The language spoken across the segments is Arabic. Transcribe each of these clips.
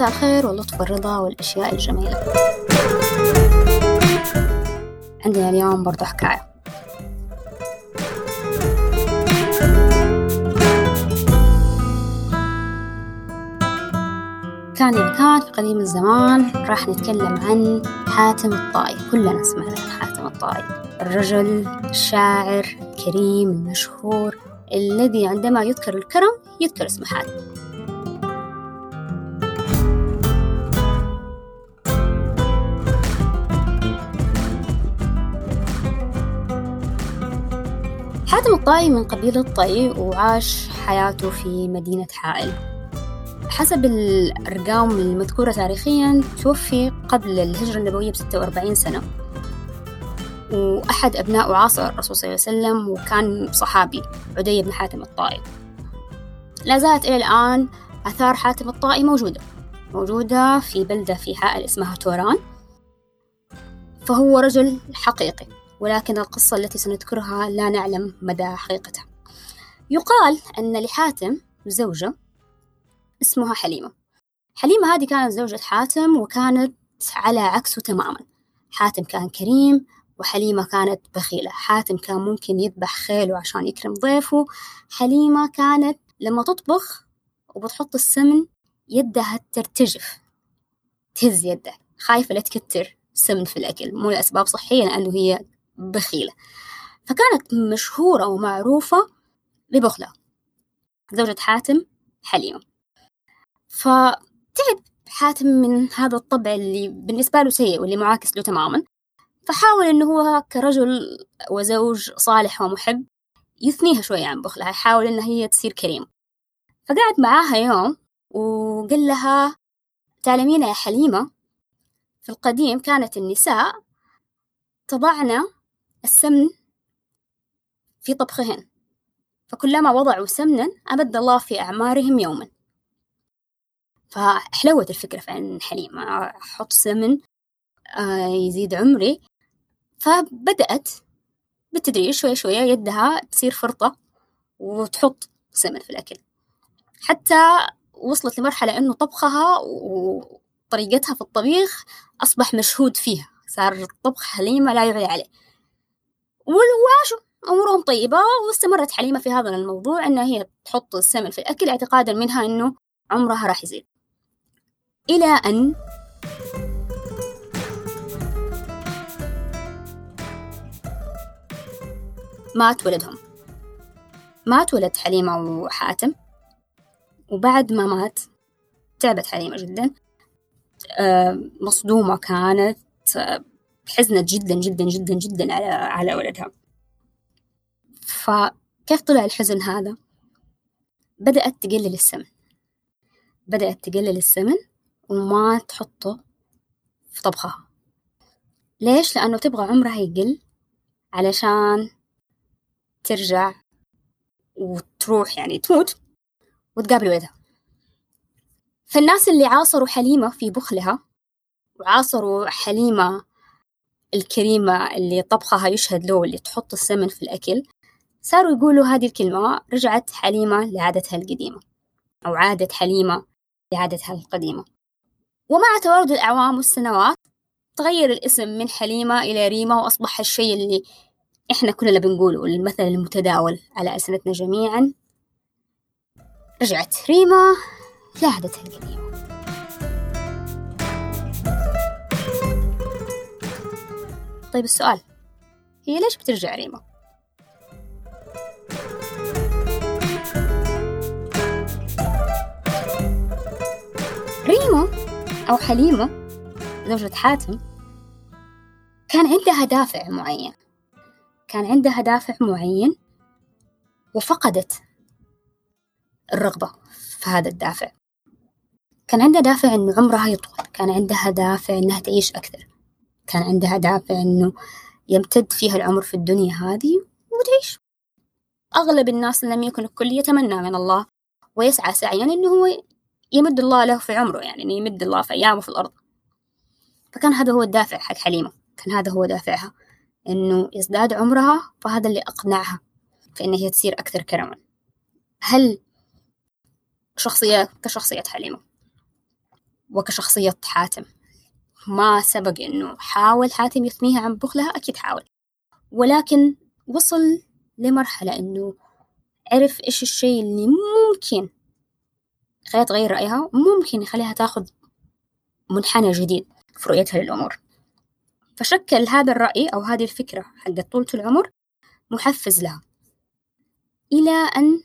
مساء الخير واللطف والرضا والأشياء الجميلة. عندنا اليوم برضو حكاية. كان كان في قديم الزمان راح نتكلم عن حاتم الطائي. كلنا سمعنا عن حاتم الطائي. الرجل الشاعر الكريم المشهور الذي عندما يذكر الكرم يذكر اسم حاتم. الطائي من قبيلة طي وعاش حياته في مدينة حائل. حسب الأرقام المذكورة تاريخيا توفي قبل الهجرة النبوية بستة وأربعين سنة. وأحد أبناء عاصر الرسول صلى الله عليه وسلم وكان صحابي عدي بن حاتم الطائي لا زالت إلى الآن آثار حاتم الطائي موجودة. موجودة في بلدة في حائل اسمها توران. فهو رجل حقيقي. ولكن القصة التي سنذكرها لا نعلم مدى حقيقتها. يقال أن لحاتم زوجة اسمها حليمة. حليمة هذه كانت زوجة حاتم وكانت على عكسه تماما. حاتم كان كريم وحليمة كانت بخيلة. حاتم كان ممكن يذبح خيله عشان يكرم ضيفه. حليمة كانت لما تطبخ وبتحط السمن يدها ترتجف تهز يدها خايفة لا تكتر سمن في الأكل. مو لأسباب صحية لأنه هي بخيلة. فكانت مشهورة ومعروفة ببخلها زوجة حاتم حليمة فتعب حاتم من هذا الطبع اللي بالنسبة له سيء واللي معاكس له تماما. فحاول إنه هو كرجل وزوج صالح ومحب يثنيها شوية عن بخلها يحاول إنها هي تصير كريمة فقعد معاها يوم وقال لها تعلمين يا حليمة. في القديم كانت النساء تضعن السمن في طبخهن. فكلما وضعوا سمنا أمد الله في أعمارهم يوما. فحلوت الفكرة في عن حليمة أحط سمن آه، يزيد عمري. فبدأت بالتدريج شوي شوية يدها تصير فرطة وتحط سمن في الأكل. حتى وصلت لمرحلة إنه طبخها وطريقتها في الطبيخ أصبح مشهود فيها. صار طبخ حليمة لا يعلى عليه. وعاشوا أمورهم طيبة واستمرت حليمة في هذا الموضوع إنها هي تحط السمن في الأكل اعتقادا منها إنه عمرها راح يزيد. إلى أن مات ولدهم. مات ولد حليمة وحاتم وبعد ما مات تعبت حليمة جدا. آه، مصدومة كانت آه، حزنت جدا جدا جدا جدا على على ولدها. فكيف طلع الحزن هذا؟ بدأت تقلل السمن. بدأت تقلل السمن وما تحطه في طبخها. ليش؟ لأنه تبغى عمرها يقل علشان ترجع وتروح يعني تموت وتقابل ولدها. فالناس اللي عاصروا حليمة في بخلها وعاصروا حليمة الكريمة اللي طبخها يشهد له واللي تحط السمن في الأكل صاروا يقولوا هذه الكلمة رجعت حليمة لعادتها القديمة أو عادت حليمة لعادتها القديمة. ومع توارد الأعوام والسنوات تغير الاسم من حليمة إلى ريمة وأصبح الشيء اللي إحنا كلنا بنقوله المثل المتداول على ألسنتنا جميعا. رجعت ريمة لعادتها القديمة. طيب السؤال هي ليش بترجع ريمة؟ ريمة أو حليمة زوجة حاتم كان عندها دافع معين. كان عندها دافع معين وفقدت الرغبة في هذا الدافع. كان عندها دافع إنه عمرها يطول كان عندها دافع إنها تعيش أكثر. كان عندها دافع إنه يمتد فيها العمر في الدنيا هذه وتعيش أغلب الناس لم يكن الكل يتمنى من الله ويسعى سعيا إنه هو يمد الله له في عمره يعني إنه يمد الله في أيامه في الأرض. فكان هذا هو الدافع حق حليمة كان هذا هو دافعها إنه يزداد عمرها فهذا اللي أقنعها في إن هي تصير أكثر كرما. هل شخصية كشخصية حليمة وكشخصية حاتم ما سبق إنه حاول حاتم يثنيها عن بخلها أكيد حاول. ولكن وصل لمرحلة إنه عرف إيش الشيء اللي ممكن يخليها تغير رأيها ممكن يخليها تاخذ منحنى جديد في رؤيتها للأمور. فشكل هذا الرأي أو هذه الفكرة حقت طولة العمر محفز لها إلى أن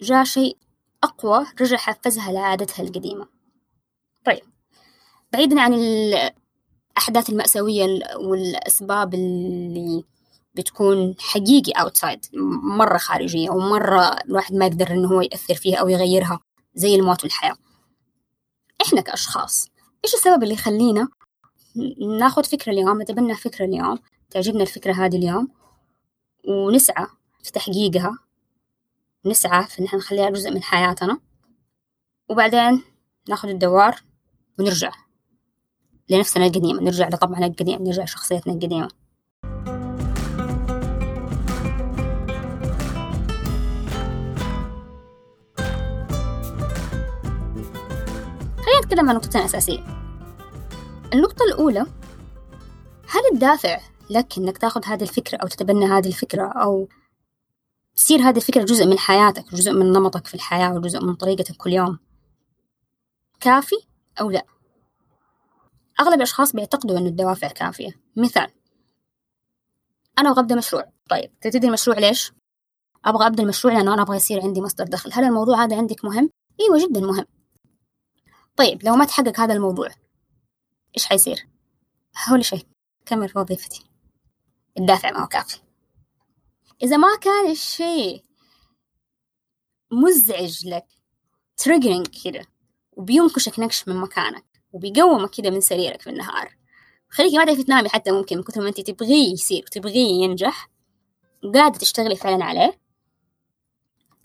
جاء شيء أقوى رجع حفزها لعادتها القديمة. طيب. بعيدا عن الأحداث المأساوية والأسباب اللي بتكون حقيقي أوتسايد مرة خارجية ومرة الواحد ما يقدر إنه هو يأثر فيها أو يغيرها زي الموت والحياة. إحنا كأشخاص إيش السبب اللي يخلينا ناخذ فكرة اليوم نتبنى فكرة اليوم تعجبنا الفكرة هذه اليوم ونسعى في تحقيقها نسعى في إن إحنا نخليها جزء من حياتنا وبعدين ناخذ الدوار ونرجع. لنفسنا القديمة نرجع لطبعنا القديم نرجع لشخصيتنا القديمة. خلينا نتكلم عن نقطتين أساسية. النقطة الأولى هل الدافع لك إنك تاخذ هذه الفكرة أو تتبنى هذه الفكرة أو تصير هذه الفكرة جزء من حياتك جزء من نمطك في الحياة وجزء من طريقتك كل يوم كافي أو لا؟ أغلب الأشخاص بيعتقدوا أن الدوافع كافية مثال أنا أبغى أبدأ مشروع طيب تبتدي المشروع ليش؟ أبغى أبدأ المشروع لأنه أنا أبغى يصير عندي مصدر دخل هل الموضوع هذا عندك مهم؟ أيوة جدا مهم طيب لو ما تحقق هذا الموضوع إيش حيصير؟ أول شيء كمل في وظيفتي الدافع ما هو كافي إذا ما كان الشيء مزعج لك triggering كده وبينكشك نكش من مكانك وبيقومك كده من سريرك في النهار. خليكي ما تعرفي تنامي حتى ممكن من كثر ما انت تبغيه يصير وتبغيه ينجح. وقاعدة تشتغلي فعلا عليه.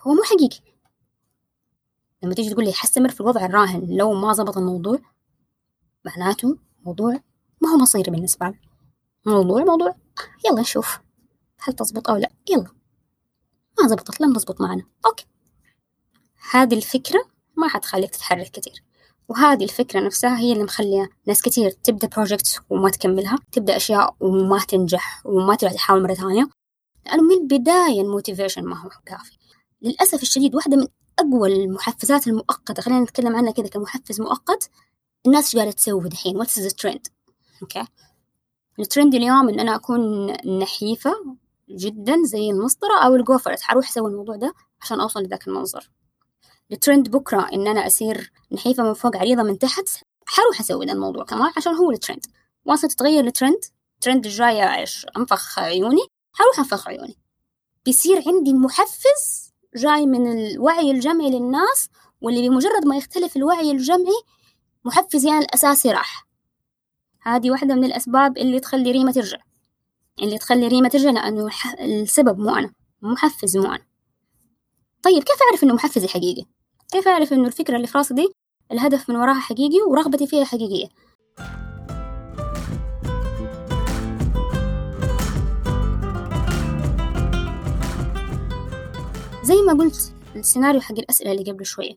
هو مو حقيقي. لما تيجي تقول لي حستمر في الوضع الراهن لو ما زبط الموضوع معناته موضوع ما هو مصيري بالنسبة لي موضوع موضوع. يلا نشوف هل تزبط أو لا. يلا. ما زبطت لم تزبط معنا. okay. هذه الفكرة ما حتخليك تتحرك كتير وهذه الفكرة نفسها هي اللي مخلية ناس كتير تبدأ projects وما تكملها تبدأ أشياء وما تنجح وما ترجع تحاول مرة ثانية. لأنه من البداية ال motivation ما هو كافي. للأسف الشديد واحدة من أقوى المحفزات المؤقتة خلينا نتكلم عنها كذا كمحفز مؤقت الناس إيش قاعدة تسوي دحين؟ what's the trend okay ال trend اليوم إن أنا أكون نحيفة جدا زي المسطرة أو الجوفرت حروح أسوي الموضوع ده عشان أوصل لذاك المنظر. الترند بكرة إن أنا اصير نحيفة من فوق عريضة من تحت حروح أسوي ذا الموضوع كمان عشان هو الترند. وانس تتغير الترند الترند الجاية إيش؟ أنفخ عيوني حروح أنفخ عيوني. بيصير عندي محفز جاي من الوعي الجمعي للناس واللي بمجرد ما يختلف الوعي الجمعي محفزي أنا الأساسي راح. هذه واحدة من الأسباب اللي تخلي ريما ترجع. اللي تخلي ريما ترجع لأنه السبب مو أنا محفز مو أنا. طيب كيف أعرف إنه محفزي حقيقي؟ كيف أعرف إنه الفكرة اللي في راسي دي الهدف من وراها حقيقي ورغبتي فيها حقيقية؟ زي ما قلت السيناريو حق الأسئلة اللي قبل شوية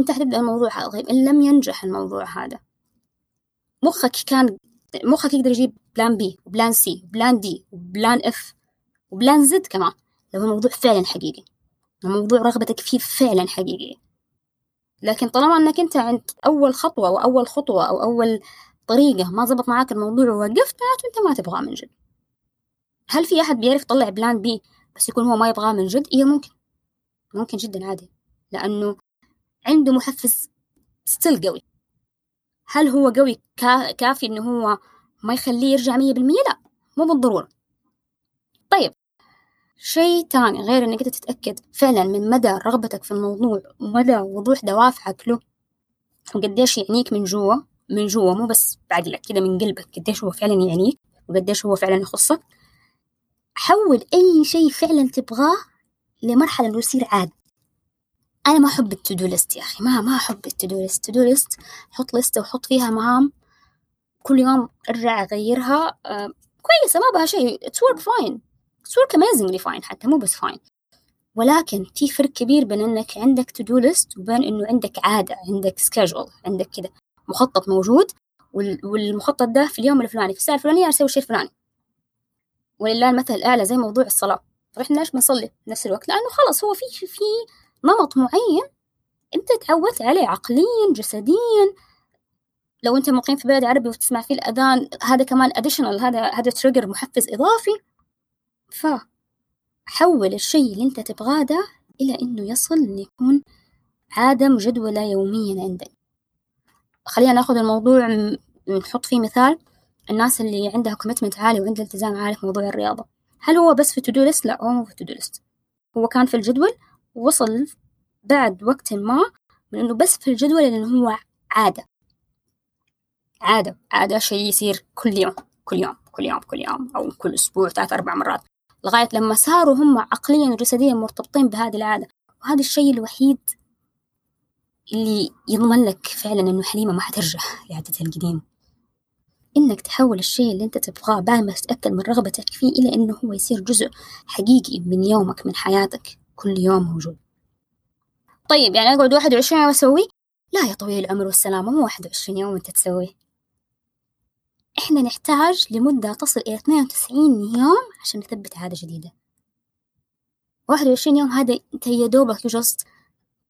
أنت حتبدأ الموضوع طيب إن لم ينجح الموضوع هذا مخك كان مخك يقدر يجيب بلان بي وبلان سي وبلان دي وبلان اف وبلان زد كمان لو الموضوع فعلا حقيقي الموضوع رغبتك فيه فعلا حقيقية لكن طالما إنك أنت عند أول خطوة واول خطوة أو أول طريقة ما زبط معاك الموضوع ووقفت معناته أنت ما تبغاه من جد. هل في أحد بيعرف يطلع plan B بس يكون هو ما يبغاه من جد؟ إيه ممكن. ممكن جدا عادي. لأنه عنده محفز still قوي. هل هو قوي كافي إنه هو ما يخليه يرجع مية بالمية؟ لا مو بالضرورة. طيب. شيء تاني غير إنك أنت تتأكد فعلا من مدى رغبتك في الموضوع ومدى وضوح دوافعك له. وقديش يعنيك من جوا من جوا مو بس بعقلك كده من قلبك قديش هو فعلا يعنيك وقديش هو فعلا يخصك. حول أي شيء فعلا تبغاه لمرحلة إنه يصير عاد أنا ما أحب التودو ليست يا أخي ما ما أحب التودو ليست. التودو ليست حط لستة وحط فيها مهام كل يوم أرجع أغيرها آه كويسة ما بها شيء it's work fine. Work amazingly fine حتى مو بس fine. ولكن في فرق كبير بين إنك عندك to-do list وبين إنه عندك عادة عندك schedule عندك كذا مخطط موجود والمخطط ده في اليوم الفلاني في الساعة الفلانية أسوي الشيء الفلاني ولله المثل الأعلى زي موضوع الصلاة. طيب إحنا ليش بنصلي نفس الوقت؟ لأنه خلاص هو في في نمط معين أنت تعودت عليه عقليا جسديا. لو أنت مقيم في بلد عربي وتسمع فيه الأذان هذا كمان additional هذا هذا trigger محفز إضافي. ف حول الشيء اللي أنت تبغاه ده إلى إنه يصل إنه يكون عادة مجدولة يوميا عندك. خلينا نأخذ الموضوع نحط فيه مثال الناس اللي عندها commitment عالي وعندها التزام عالي في موضوع الرياضة. هل هو بس في to-do list؟ لا هو مو في to-do list هو كان في الجدول ووصل بعد وقت ما من إنه بس في الجدول لأنه هو عادة. عادة عادة شيء يصير كل يوم كل يوم كل يوم كل يوم أو كل أسبوع ثلاث أربع مرات. لغاية لما صاروا هم عقليا وجسديا مرتبطين بهذه العادة. وهذا الشيء الوحيد اللي يضمن لك فعلا إنه حليمة ما حترجع لعادتها القديمة. إنك تحول الشيء اللي أنت تبغاه بعد ما تتأكد من رغبتك فيه إلى إنه هو يصير جزء حقيقي من يومك من حياتك كل يوم موجود. طيب يعني أقعد واحد وعشرين يوم أسوي لا يا طويل العمر والسلامة مو واحد وعشرين يوم أنت تسويه. إحنا نحتاج لمدة تصل إلى 92 يوم عشان نثبت عادة جديدة. واحد وعشرين يوم هذا أنت يا دوبك جست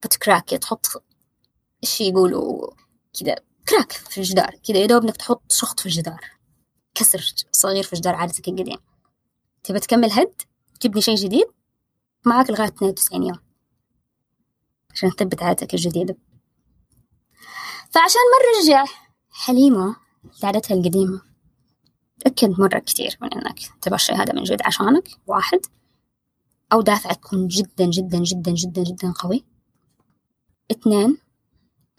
بتكراك تحط إيش يقولوا كذا كراك في الجدار كذا يا دوب إنك تحط شخط في الجدار كسر صغير في جدار عادتك القديم تبى تكمل هد؟ وتبني شيء جديد؟ معك لغاية 92 يوم عشان تثبت عادتك الجديدة. فعشان ما نرجع حليمة لعادتها القديمة. تأكد مرة كثير من إنك تبغى الشيء هذا من جد عشانك واحد. أو دافعك يكون جدا جدا جدا جدا جدا قوي. اثنين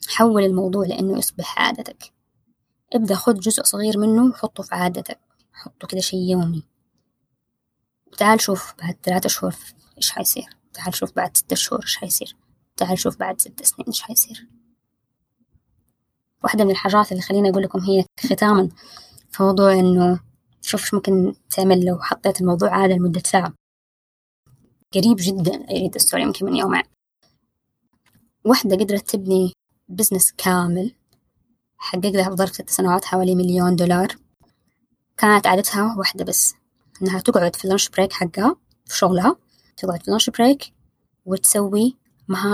حول الموضوع لأنه يصبح عادتك. ابدأ خذ جزء صغير منه وحطه في عادتك. حطه كده شيء يومي. وتعال شوف بعد ثلاثة شهور إيش حيصير. تعال شوف بعد ستة شهور إيش حيصير. تعال شوف بعد ست سنين إيش حيصير. واحدة من الحاجات اللي خليني أقول لكم هي ختاما في موضوع إنه شوف إيش ممكن تعمل لو حطيت الموضوع عادة لمدة ساعة. قريب جدا أريد الستوري يمكن من يومين. واحدة قدرت تبني business كامل حقق لها في ظرف ست سنوات حوالي مليون دولار. كانت عادتها واحدة بس إنها تقعد في ال lunch break حقها في شغلها تقعد في ال lunch break وتسوي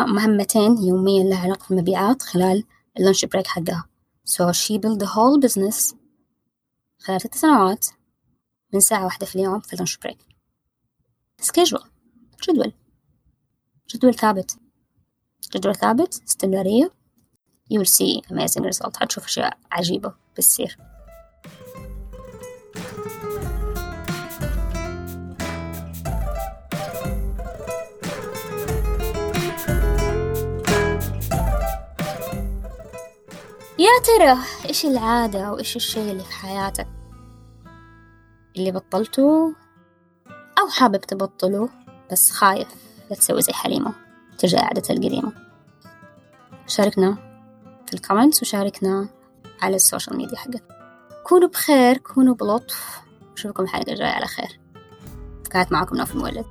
مهمتين يوميا لها علاقة بالمبيعات خلال ال lunch break حقها. So she built the whole business خلال ست سنوات من ساعة واحدة في اليوم في ال lunch break schedule جدول. جدول ثابت. جدول ثابت استمرارية. You will see amazing result حتشوف أشياء عجيبة بتصير يا ترى إيش العادة أو إيش الشيء اللي في حياتك اللي بطلته أو حابب تبطله بس خايف لا تسوي زي حليمة ترجع عادتها القديمة؟ شاركنا في ال comments وشاركنا على ال social media حقك. كونوا بخير كونوا بلطف أشوفكم الحلقة الجاية على خير. كانت معكم نوف المولد